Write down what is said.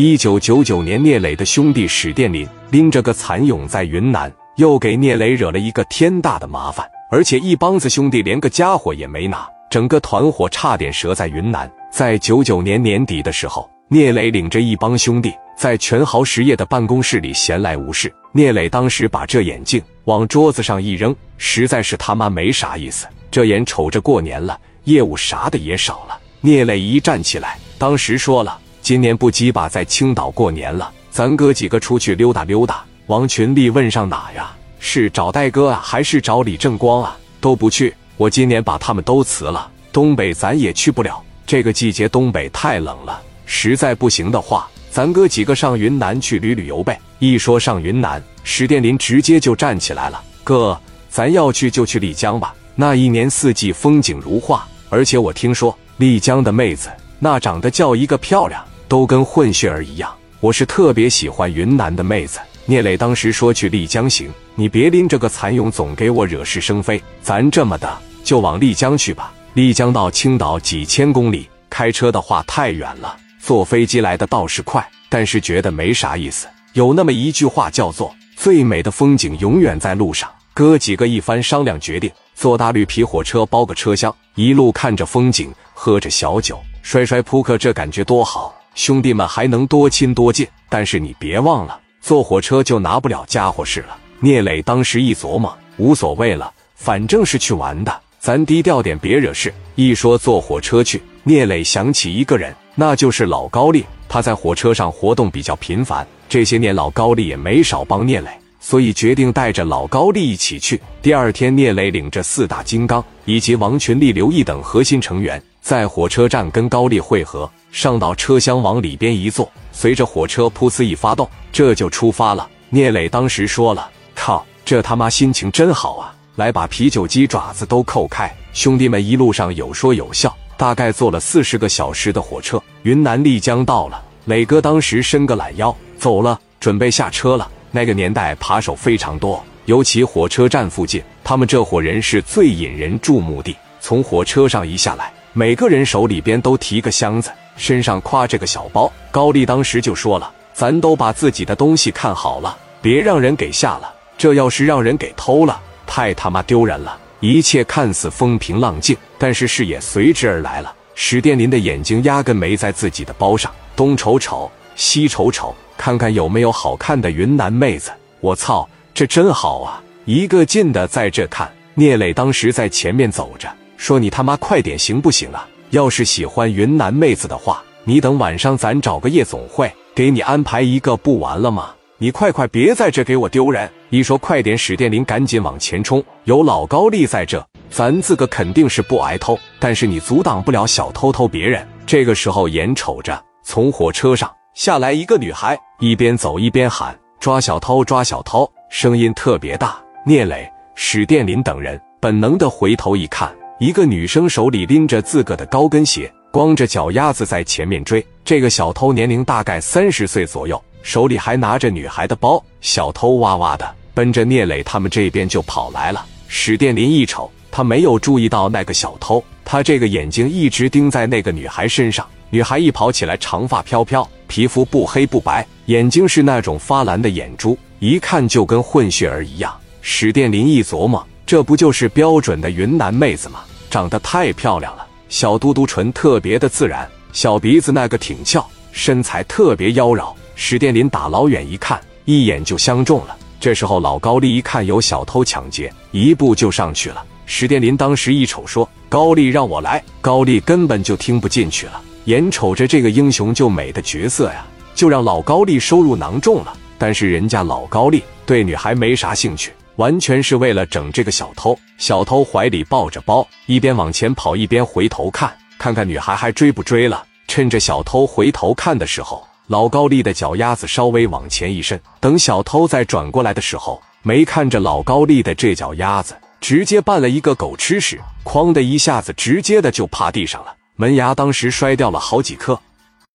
一九九九年，聂磊的兄弟史殿林拎着个蚕蛹在云南，又给聂磊惹了一个天大的麻烦，而且一帮子兄弟连个家伙也没拿，整个团伙差点折在云南。在九九年年底的时候，聂磊领着一帮兄弟在全豪实业的办公室里闲来无事。聂磊当时把这眼镜往桌子上一扔，实在是他妈没啥意思。这眼瞅着过年了，业务啥的也少了。聂磊一站起来，当时说了：“今年不鸡巴在青岛过年了，咱哥几个出去溜达溜达。”王群力问上哪呀？是找戴哥啊，还是找李正光啊？都不去，我今年把他们都辞了。东北咱也去不了。这个季节东北太冷了，实在不行的话，咱哥几个上云南去旅旅游呗。一说上云南，史殿林直接就站起来了：“哥，咱要去就去丽江吧，那一年四季风景如画，而且我听说丽江的妹子那长得叫一个漂亮，都跟混血儿一样。我是特别喜欢云南的妹子。”聂磊当时说去丽江行，你别拎着个蚕蛹总给我惹是生非，咱这么的就往丽江去吧。丽江到青岛几千公里，开车的话太远了，坐飞机来的倒是快，但是觉得没啥意思。有那么一句话叫做“最美的风景永远在路上”。哥几个一番商量，决定坐大绿皮火车包个车厢，一路看着风景，喝着小酒，摔摔扑克，这感觉多好！兄弟们还能多亲多近。但是你别忘了，坐火车就拿不了家伙事了。聂磊当时一琢磨，无所谓了，反正是去玩的。咱低调点，别惹事。一说坐火车去，聂磊想起一个人，那就是老高丽。他在火车上活动比较频繁，这些年老高丽也没少帮聂磊，所以决定带着老高丽一起去。第二天，聂磊领着四大金刚以及王群力、刘毅等核心成员，在火车站跟高丽会合，上到车厢往里边一坐，随着火车噗呲一发动，这就出发了。聂磊当时说了：“靠，这他妈心情真好啊！”来把啤酒鸡爪子都扣开！兄弟们一路上有说有笑，大概坐了四十个小时的火车，云南丽江到了。磊哥当时伸个懒腰，走了，准备下车了。那个年代扒手非常多，尤其火车站附近，他们这伙人是最引人注目的。从火车上一下来，每个人手里边都提个箱子，身上挎着个小包。高丽当时就说了：“咱都把自己的东西看好了，别让人给下了。这要是让人给偷了。”太他妈丢人了！一切看似风平浪静，但是事也随之而来了。史殿林的眼睛压根没在自己的包上，东瞅瞅，西瞅瞅，看看有没有好看的云南妹子。我操，这真好啊！一个劲的在这看。聂磊当时在前面走着，说：“你他妈快点行不行啊？要是喜欢云南妹子的话，你等晚上咱找个夜总会，给你安排一个，不完了吗？”你快快别在这给我丢人！一说快点，史殿林赶紧往前冲。有老高丽在这，咱自个肯定是不挨偷，但是你阻挡不了小偷偷别人。这个时候，眼瞅着从火车上下来一个女孩，一边走一边喊：“抓小偷，抓小偷！”声音特别大。聂磊、史殿林等人本能的回头一看，一个女生手里拎着自个的高跟鞋，光着脚丫子在前面追。这个小偷年龄大概三十岁左右。手里还拿着女孩的包，小偷哇哇的奔着聂磊他们这边就跑来了。史殿林一瞅，他没有注意到那个小偷，他这个眼睛一直盯在那个女孩身上。女孩一跑起来，长发飘飘，皮肤不黑不白，眼睛是那种发蓝的眼珠，一看就跟混血儿一样。史殿林一琢磨，这不就是标准的云南妹子吗？长得太漂亮了，小嘟嘟唇特别的自然，小鼻子那个挺翘，身材特别妖娆。史殿林打老远一看，一眼就相中了。这时候老高丽一看有小偷抢劫，一步就上去了。史殿林当时一瞅，说：“高丽让我来。”高丽根本就听不进去了，眼瞅着这个英雄救美的角色呀，就让老高丽收入囊中了。但是人家老高丽对女孩没啥兴趣，完全是为了整这个小偷。小偷怀里抱着包，一边往前跑，一边回头看，看看女孩还追不追了。趁着小偷回头看的时候。老高丽的脚丫子稍微往前一伸，等小偷再转过来的时候，没看着老高丽的这脚丫子，直接扮了一个狗吃屎，哐的一下子，直接的就趴地上了，门牙当时摔掉了好几颗。